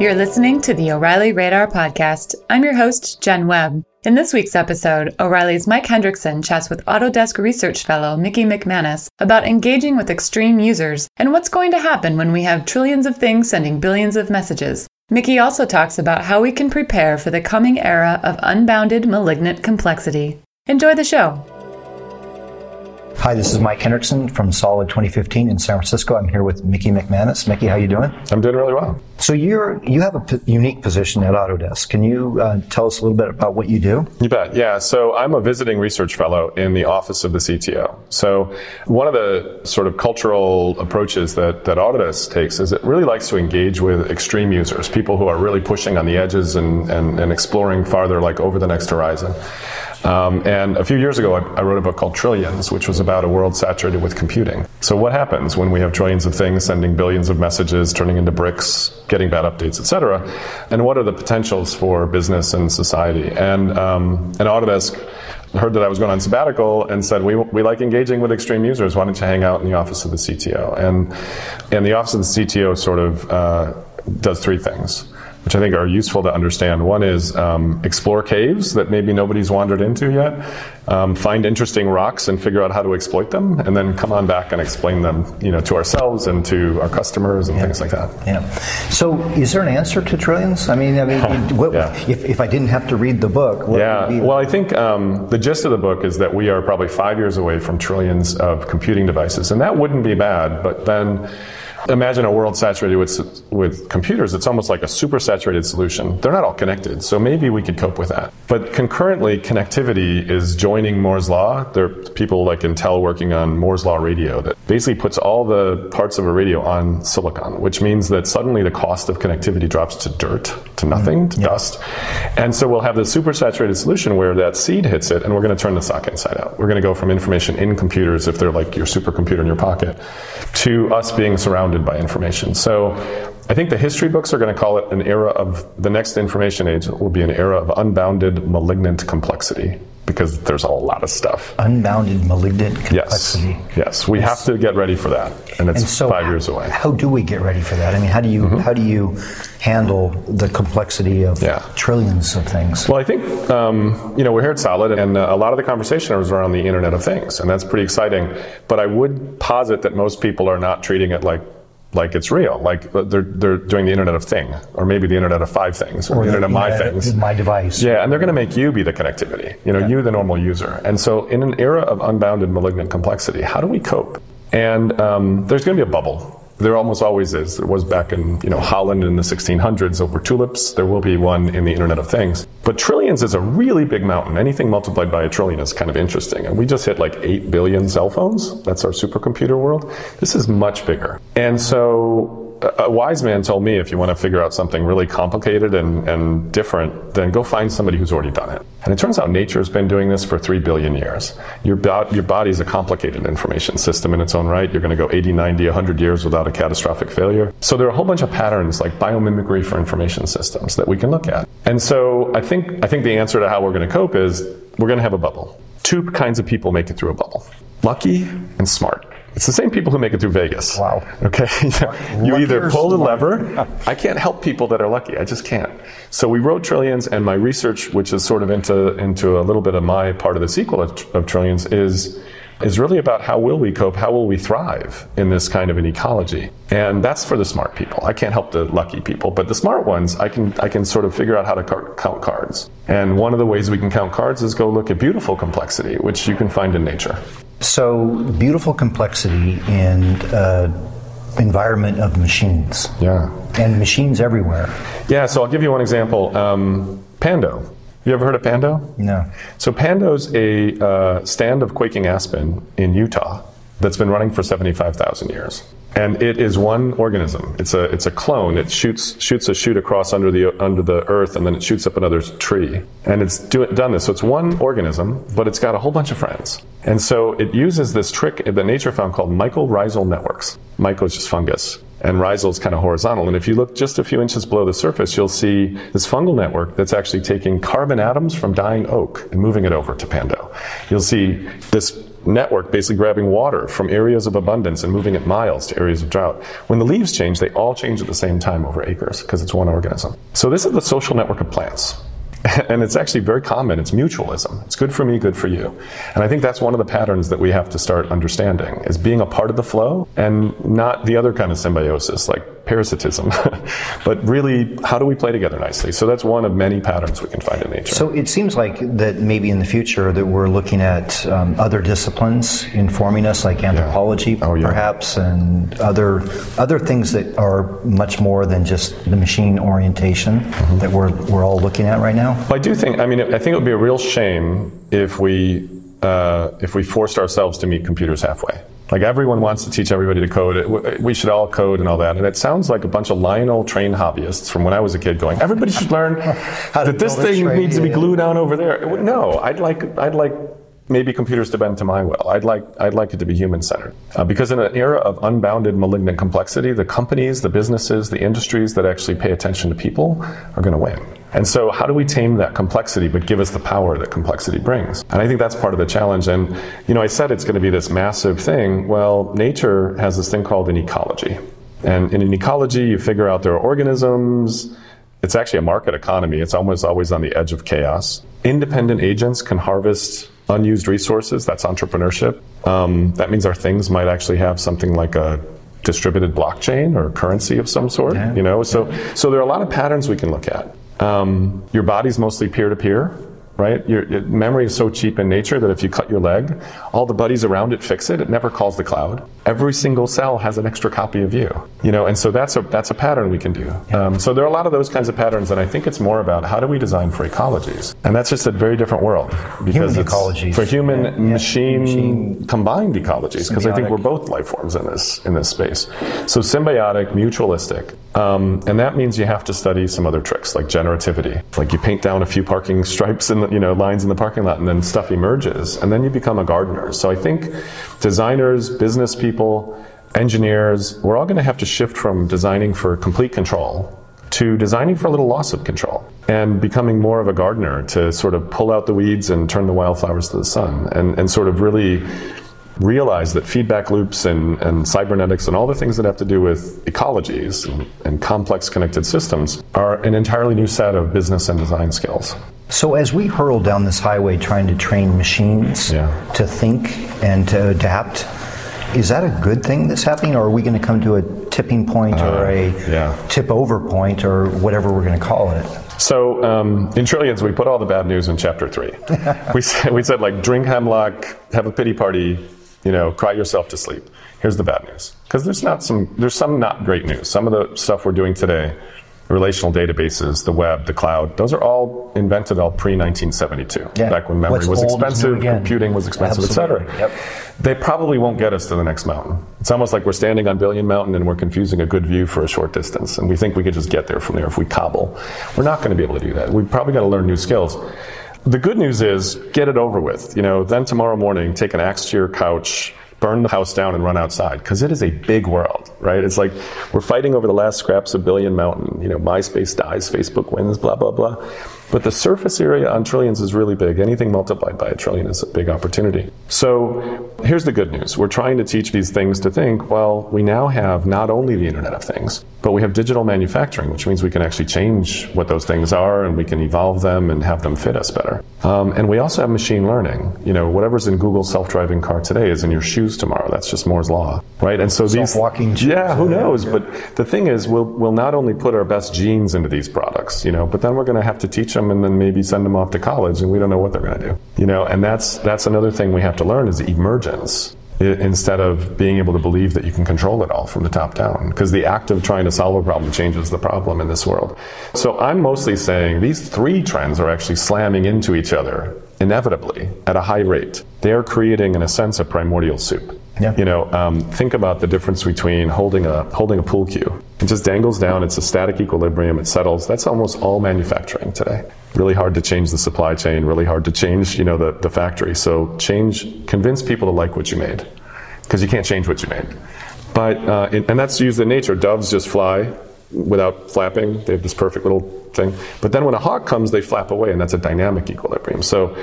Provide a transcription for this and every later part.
You're listening to the O'Reilly Radar Podcast. I'm your host, Jen Webb. In this week's episode, O'Reilly's Mike Hendrickson chats with Autodesk Research Fellow Mickey McManus about engaging with extreme users and what's going to happen when we have trillions of things sending billions of messages. Mickey also talks about how we can prepare for the coming era of unbounded malignant complexity. Enjoy the show. Hi, this is Mike Hendrickson from Solid 2015 in San Francisco. I'm here with Mickey McManus. Mickey, how are you doing? I'm doing really well. So you're you have a p- unique position at Autodesk. Can you uh, tell us a little bit about what you do? You bet. Yeah. So I'm a visiting research fellow in the office of the CTO. So one of the sort of cultural approaches that, that Autodesk takes is it really likes to engage with extreme users, people who are really pushing on the edges and, and, and exploring farther, like over the next horizon. Um, and a few years ago, I, I, wrote a book called Trillions, which was about a world saturated with computing. So, what happens when we have trillions of things sending billions of messages, turning into bricks, getting bad updates, etc.? And what are the potentials for business and society? And, um, and Autodesk heard that I was going on sabbatical and said, we, we like engaging with extreme users. Why don't you hang out in the office of the CTO? And, and the office of the CTO sort of uh, does three things which I think are useful to understand. One is um, explore caves that maybe nobody's wandered into yet, um, find interesting rocks and figure out how to exploit them, and then come on back and explain them, you know, to ourselves and to our customers and yeah. things like that. Yeah. So, is there an answer to trillions? I mean, I mean, what, yeah. if, if I didn't have to read the book, yeah. Well, I think um, the gist of the book is that we are probably five years away from trillions of computing devices, and that wouldn't be bad. But then Imagine a world saturated with, with computers. It's almost like a super saturated solution. They're not all connected, so maybe we could cope with that. But concurrently, connectivity is joining Moore's Law. There are people like Intel working on Moore's Law radio that basically puts all the parts of a radio on silicon, which means that suddenly the cost of connectivity drops to dirt, to nothing, mm, to dust. And so we'll have this super saturated solution where that seed hits it, and we're going to turn the sock inside out. We're going to go from information in computers, if they're like your supercomputer in your pocket, to us being surrounded surrounded by information. So I think the history books are going to call it an era of the next information age will be an era of unbounded malignant complexity because there's a lot of stuff. Unbounded malignant complexity. Yes, yes. we yes. have to get ready for that, and it's and so five years away. How do we get ready for that? I mean, how do you mm-hmm. how do you handle the complexity of yeah. trillions of things? Well, I think um, you know we're here at Solid, and a lot of the conversation is around the Internet of Things, and that's pretty exciting. But I would posit that most people are not treating it like like it's real. Like uh, they're they're doing the Internet of Thing, or maybe the Internet of Five Things, or, or the Internet of My Things, my device. Yeah, and they're going to make you be the connectivity. You know, yeah. you the normal user. And so, in an era of unbounded malignant complexity, how do we cope? And um, there's going to be a bubble there almost always is. There was back in you know Holland in the 1600s over tulips. There will be one in the Internet of Things. But trillions is a really big mountain. Anything multiplied by a trillion is kind of interesting. And we just hit like 8 billion cell phones. That's our supercomputer world. This is much bigger. And so a wise man told me if you want to figure out something really complicated and, and different, then go find somebody who's already done it. And it turns out nature's been doing this for three billion years. Your, bo- your body's a complicated information system in its own right. You're going to go 80, 90, 100 years without a catastrophic failure. So there are a whole bunch of patterns like biomimicry for information systems that we can look at. And so I think, I think the answer to how we're going to cope is we're going to have a bubble. Two kinds of people make it through a bubble lucky and smart. It's the same people who make it through Vegas. Wow. Okay. you either pull the lever. I can't help people that are lucky. I just can't. So we wrote Trillions, and my research, which is sort of into into a little bit of my part of the sequel of, of Trillions, is is really about how will we cope, how will we thrive in this kind of an ecology. And that's for the smart people. I can't help the lucky people, but the smart ones, I can I can sort of figure out how to car- count cards. And one of the ways we can count cards is go look at beautiful complexity, which you can find in nature. So beautiful complexity in uh, environment of machines. Yeah. And machines everywhere. Yeah. So I'll give you one example. Um, Pando. Have you ever heard of Pando? No. So Pando's a uh, stand of quaking aspen in Utah that's been running for 75,000 years and it is one organism. It's a it's a clone. It shoots shoots a shoot across under the under the earth, and then it shoots up another tree. And it's do, done this. So it's one organism, but it's got a whole bunch of friends. And so it uses this trick that nature found called mycorrhizal networks. Myco is just fungus. And rhizal is kind of horizontal. And if you look just a few inches below the surface, you'll see this fungal network that's actually taking carbon atoms from dying oak and moving it over to Pando. You'll see this network basically grabbing water from areas of abundance and moving it miles to areas of drought. When the leaves change, they all change at the same time over acres because it's one organism. So this is the social network of plants. and it's actually very common. It's mutualism. It's good for me, good for you. And I think that's one of the patterns that we have to start understanding is being a part of the flow and not the other kind of symbiosis like parasitism, but really how do we play together nicely? So that's one of many patterns we can find in nature. So it seems like that maybe in the future that we're looking at um, other disciplines informing us, like anthropology, Oh, yeah. perhaps, and other other things that are much more than just the machine orientation Mm-hmm. that we're we're all looking at right now. Well, I do think. I mean, I think it would be a real shame if we uh, if we forced ourselves to meet computers halfway. Like everyone wants to teach everybody to code. We should all code and all that. And it sounds like a bunch of Lionel trained hobbyists from when I was a kid going, everybody should learn how to that this thing train, needs to be yeah. glued down over there. No, I'd like I'd like maybe computers to bend to my will. I'd like I'd like it to be human centered. Uh, because in an era of unbounded malignant complexity, the companies, the businesses, the industries that actually pay attention to people are going to win. And so, how do we tame that complexity but give us the power that complexity brings? And I think that's part of the challenge. And, you know, I said it's going to be this massive thing. Well, nature has this thing called an ecology. And in an ecology, you figure out there are organisms. It's actually a market economy. It's almost always on the edge of chaos. Independent agents can harvest unused resources. That's entrepreneurship. Um, that means our things might actually have something like a distributed blockchain or currency of some sort. Yeah. You know, so so there are a lot of patterns we can look at. Um, your body's mostly peer to peer, right? Your, your memory is so cheap in nature that if you cut your leg, all the buddies around it fix it. It never calls the cloud. Every single cell has an extra copy of you, you know, and so that's a that's a pattern we can do. Um, so there are a lot of those kinds of patterns, and I think it's more about how do we design for ecologies, and that's just a very different world because Human ecologies. for human Yeah, yeah. machine, Machine- combined ecologies because I think we're both life forms in this in this space. So symbiotic, mutualistic, um, and that means you have to study some other tricks like generativity. Like you paint down a few parking stripes and you know lines in the parking lot, and then stuff emerges, and then you become a gardener. So I think designers, business people, engineers, we're all going to have to shift from designing for complete control to designing for a little loss of control and becoming more of a gardener to sort of pull out the weeds and turn the wildflowers to the sun and, and sort of really realize that feedback loops and, and cybernetics and all the things that have to do with ecologies and, and complex connected systems are an entirely new set of business and design skills. So as we hurl down this highway trying to train machines Yeah. to think and to adapt, is that a good thing that's happening, or are we going to come to a tipping point or a Uh, yeah. tip over point or whatever we're going to call it? So um, in Trillions, we put all the bad news in chapter three. we, said, we said, like, drink hemlock, have a pity party, you know, cry yourself to sleep. Here's the bad news. Because there's not some, there's some not great news. Some of the stuff we're doing today, relational databases, the web, the cloud, those are all invented all pre 1972. Yeah. Back when memory What's was old is new expensive, computing was expensive, et cetera. Yep. They probably won't get us to the next mountain. It's almost like we're standing on Billion Mountain and we're confusing a good view for a short distance, and we think we could just get there from there if we cobble. We're not going to be able to do that. We've probably got to learn new skills. The good news is, get it over with. You know, then tomorrow morning, take an axe to your couch, burn the house down, and run outside because it is a big world, right? It's like we're fighting over the last scraps of Billion Mountain. You know, MySpace dies, Facebook wins, blah blah blah. But the surface area on trillions is really big. Anything multiplied by a trillion is a big opportunity. So here's the good news. We're trying to teach these things to think, well, we now have not only the Internet of Things, but we have digital manufacturing, which means we can actually change what those things are and we can evolve them and have them fit us better. Um, and we also have machine learning. You know, whatever's in Google's self-driving car today is in your shoes tomorrow. That's just Moore's law, right? And so these shoes, Yeah, who yeah, knows? But the thing is, we'll we'll not only put our best genes into these products, you know, but then we're going to have to teach them and then maybe send them off to college, and we don't know what they're going to do, you know. And that's that's another thing we have to learn is emergence instead of being able to believe that you can control it all from the top down. Because the act of trying to solve a problem changes the problem in this world. So I'm mostly saying these three trends are actually slamming into each other inevitably at a high rate. They are creating, in a sense, a primordial soup. Yeah. You know, um, think about the difference between holding a holding a pool cue. It just dangles down. It's a static equilibrium. It settles. That's almost all manufacturing today. Really hard to change the supply chain. Really hard to change, you know, the, the factory. So change, convince people to like what you made, because you can't change what you made. But uh, and that's used in nature. Doves just fly without flapping. They have this perfect little thing. But then when a hawk comes, they flap away, and that's a dynamic equilibrium. So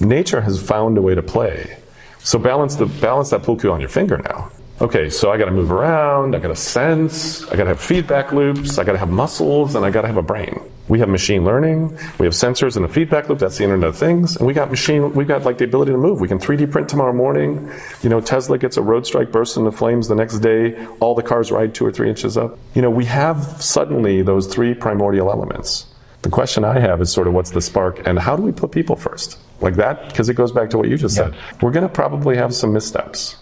nature has found a way to play So balance the balance that cue on your finger now. Okay, so I got to move around, I got to sense, I got to have feedback loops, I got to have muscles, and I got to have a brain. We have machine learning, we have sensors and a feedback loop. That's the Internet of Things, and we got machine. We've got like the ability to move. We can 3D print tomorrow morning. You know, Tesla gets a road strike, bursts into flames the next day. All the cars ride two or three inches up. You know, we have suddenly those three primordial elements. The question I have is sort of what's the spark, and how do we put people first? Like that, because it goes back to what you just said. We're going to probably have some missteps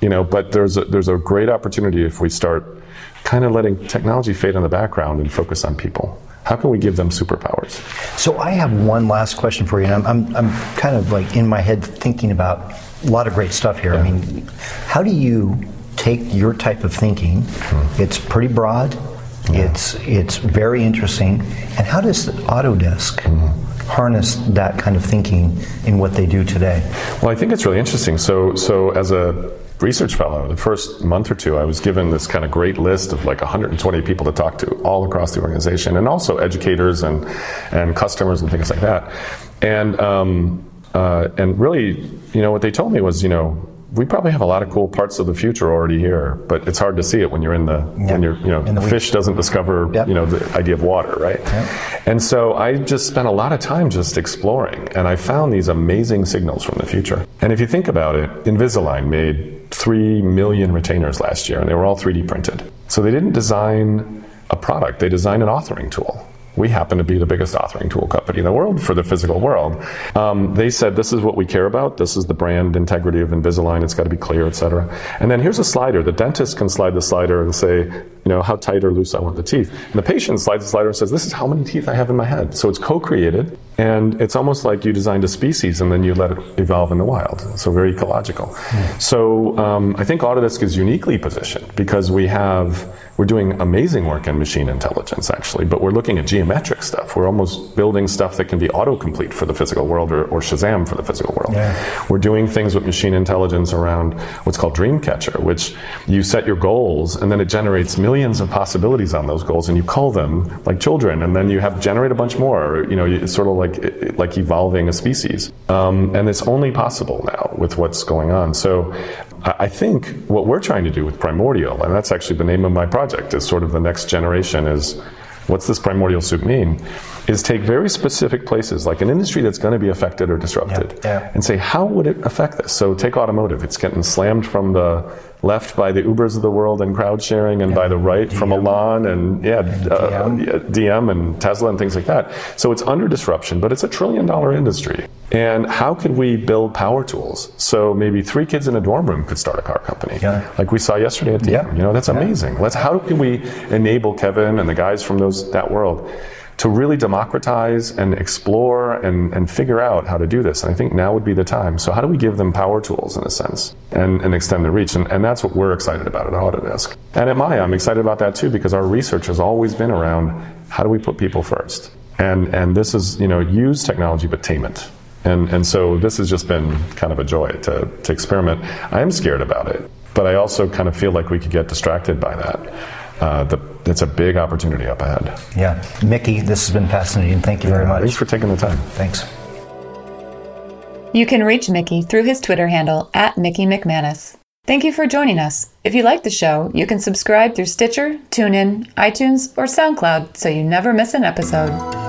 you know but there's a, there's a great opportunity if we start kind of letting technology fade in the background and focus on people how can we give them superpowers So I have one last question for you, and I'm, I'm, I'm kind of like in my head thinking about a lot of great stuff here. I mean, how do you take your type of thinking? Hmm. It's pretty broad. It's it's very interesting. And how does Autodesk hmm. Harness that kind of thinking in what they do today? well i think it's really interesting so so as a research fellow the first month or two i was given this kind of great list of like 120 people to talk to all across the organization and also educators and and customers and things like that and um, uh, and really you know what they told me was you know we probably have a lot of cool parts of the future already here, but it's hard to see it when you're in the when you're you know the fish doesn't discover Yep. you know the idea of water, right? And so I just spent a lot of time just exploring, and I found these amazing signals from the future. And if you think about it, Invisalign made three million retainers last year, and they were all 3D printed. So they didn't design a product; they designed an authoring tool. We happen to be the biggest authoring tool company in the world for the physical world. Um, they said, this is what we care about. This is the brand integrity of Invisalign. It's got to be clear, et cetera. And then here's a slider. The dentist can slide the slider and say, you know, how tight or loose I want the teeth. And the patient slides the slider and says, this is how many teeth I have in my head. So it's co-created, and it's almost like you designed a species and then you let it evolve in the wild. So very ecological. So um, I think Autodesk is uniquely positioned because we have we're doing amazing work in machine intelligence actually, but we're looking at geometric stuff. We're almost building stuff that can be autocomplete for the physical world or, or Shazam for the physical world. Yeah. We're doing things with machine intelligence around what's called Dreamcatcher, which you set your goals and then it generates millions of possibilities on those goals and you call them like children and then you have generate a bunch more. You know, it's sort of like like evolving a species, um, and it's only possible now with what's going on. So. I think what we're trying to do with Primordial, and that's actually the name of my project, is sort of the next generation is what's this primordial soup mean? Is take very specific places, like an industry that's going to be affected or disrupted, Yeah, yeah. and say, how would it affect this? So take automotive. It's getting slammed from the left by the Ubers of the world and crowd sharing, and by the right from Elon and yeah, uh, DM. DM and Tesla and things like that. So it's under disruption, but it's a trillion dollar industry. And how could we build power tools? So maybe three kids in a dorm room could start a car company, Yeah. like we saw yesterday at DM. Yeah. You know, that's amazing. Let's how can we enable Kevin and the guys from those that world to really democratize and explore and, and figure out how to do this? And I think now would be the time. So how do we give them power tools in a sense and, and extend their reach? And, and that's what we're excited about at Autodesk. And at Maya, I'm excited about that too because our research has always been around how do we put people first? And and this is, you know, use technology but tame it. And and so this has just been kind of a joy to, to experiment. I am scared about it, but I also kind of feel like we could get distracted by that. Uh, the, it's a big opportunity up ahead. Yeah. Mickey, this has been fascinating. Thank you very much. Thanks for taking the time. Thanks. You can reach Mickey through his Twitter handle at Mickey McManus. Thank you for joining us. If you like the show, you can subscribe through Stitcher, TuneIn, iTunes, or SoundCloud so you never miss an episode.